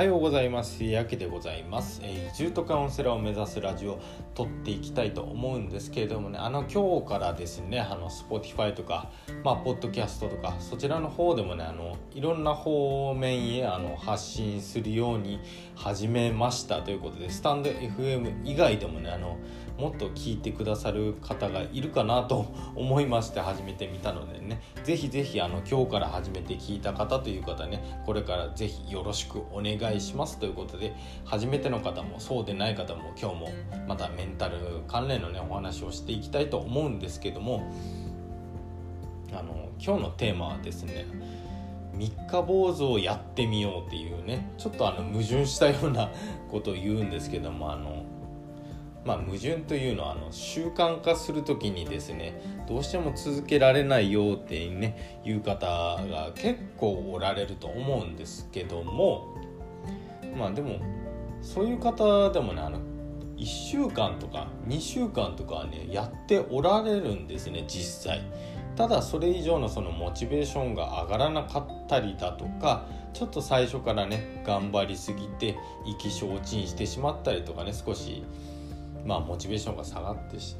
はようございます。やけでございます、えー、移住とカウンセラーを目指すラジオを撮っていきたいと思うんですけれどもね。あの今日からですねあの Spotify とかまあポッドキャストとかそちらの方でもねあのいろんな方面へあの発信するように始めましたということでスタンド FM 以外でもねあのもっと聞いてくださる方がいるかなと思いまして始めてみたのでね。是非是非あの今日から始めて聞いた方という方ねこれから是非よろしくお願い願いしますということで初めての方もそうでない方も今日もまたメンタル関連のねお話をしていきたいと思うんですけどもあの今日のテーマはですね三日坊主をやってみようっていうねちょっとあの矛盾したようなことを言うんですけどもあのまあ、矛盾というのはあの習慣化する時にですねどうしても続けられないよってねいう方が結構おられると思うんですけどもまあでもそういう方でもねあの1週間とか2週間とかはねやっておられるんですね実際。ただそれ以上のそのモチベーションが上がらなかったりだとかちょっと最初からね頑張りすぎて意気消沈してしまったりとかね少しまあモチベーションが下がってし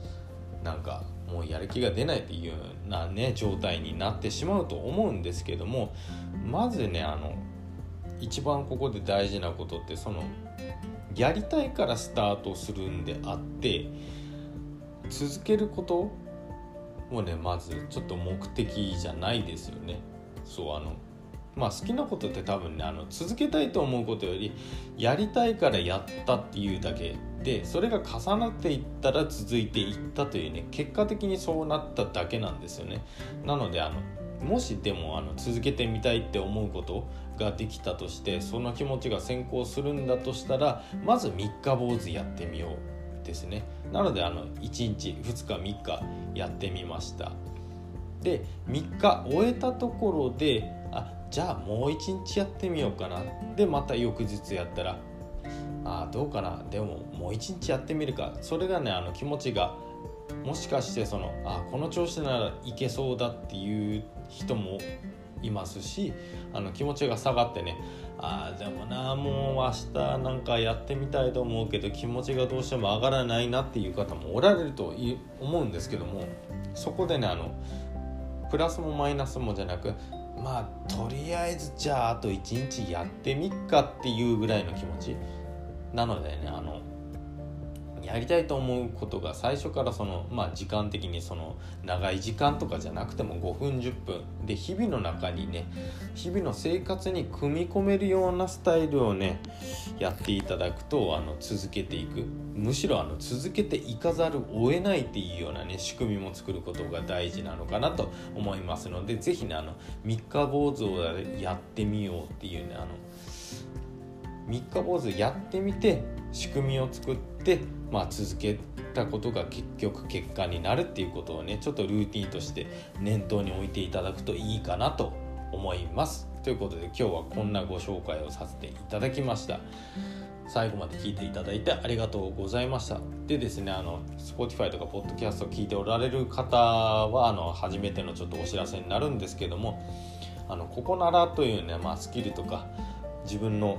なんかもうやる気が出ないっていうようなね状態になってしまうと思うんですけどもまずねあの一番ここで大事なことってそのやりたいからスタートするんであって続けることもねまずちょっと目的じゃないですよね。そうあのまあ好きなことって多分ねあの続けたいと思うことよりやりたいからやったっていうだけでそれが重なっていったら続いていったというね結果的にそうなっただけなんですよねなのであのもしでもあの続けてみたいって思うことができたとしてその気持ちが先行するんだとしたらまず三日坊主やってみようですね。なのであの1日2日3日やってみました。で3日終えたところであじゃあもう1日やってみようかな。でまた翌日やったらあどうかな。でももう一日やってみるか。それがねあの気持ちがもしかしてそのあこの調子ならいけそうだっていう人もいますしあの気持ちが下がってねあでもなもう明日なんかやってみたいと思うけど気持ちがどうしても上がらないなっていう方もおられると思うんですけどもそこでねあのプラスもマイナスもじゃなくまあとりあえずじゃああと1日やってみっかっていうぐらいの気持ちなのでねあのやりたいと思うことが最初からその、まあ、時間的にその長い時間とかじゃなくても5分10分。で日々の中にね日々の生活に組み込めるようなスタイルをねやっていただくとあの続けていく。むしろあの続けていかざるを得ないっていうようなね仕組みも作ることが大事なのかなと思いますので是非ねあの三日坊主をやってみようっていうねあの三日坊主やってみて仕組みを作って、まあ、続けたことが結局結果になるっていうことをねちょっとルーティンとして念頭に置いていただくといいかなと思います。ということで今日はこんなご紹介をさせていただきました。最後まで聞いていただいてありがとうございました。でですね、あの、Spotify とか Podcast を聞いておられる方は、あの、初めてのちょっとお知らせになるんですけども、あの、ここならというね、まあ、スキルとか、自分の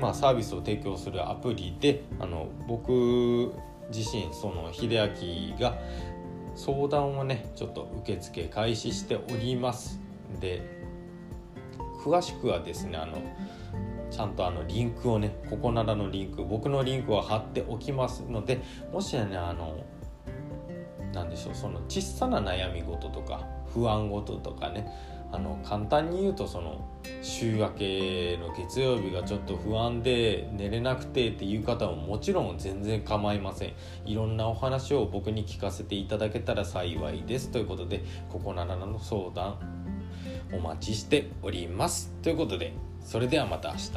まあ、サービスを提供するアプリであの僕自身その秀明が相談をねちょっと受付開始しております。で詳しくはですねあのちゃんとあのリンクをねここならのリンク僕のリンクを貼っておきますのでもしねあの何でしょうその小さな悩み事とか不安事とかねあの簡単に言うとその週明けの月曜日がちょっと不安で寝れなくてっていう方ももちろん全然構いません。いろんなお話を僕に聞かせていただけたら幸いです。ということでここならの相談お待ちしております。ということでそれではまた明日。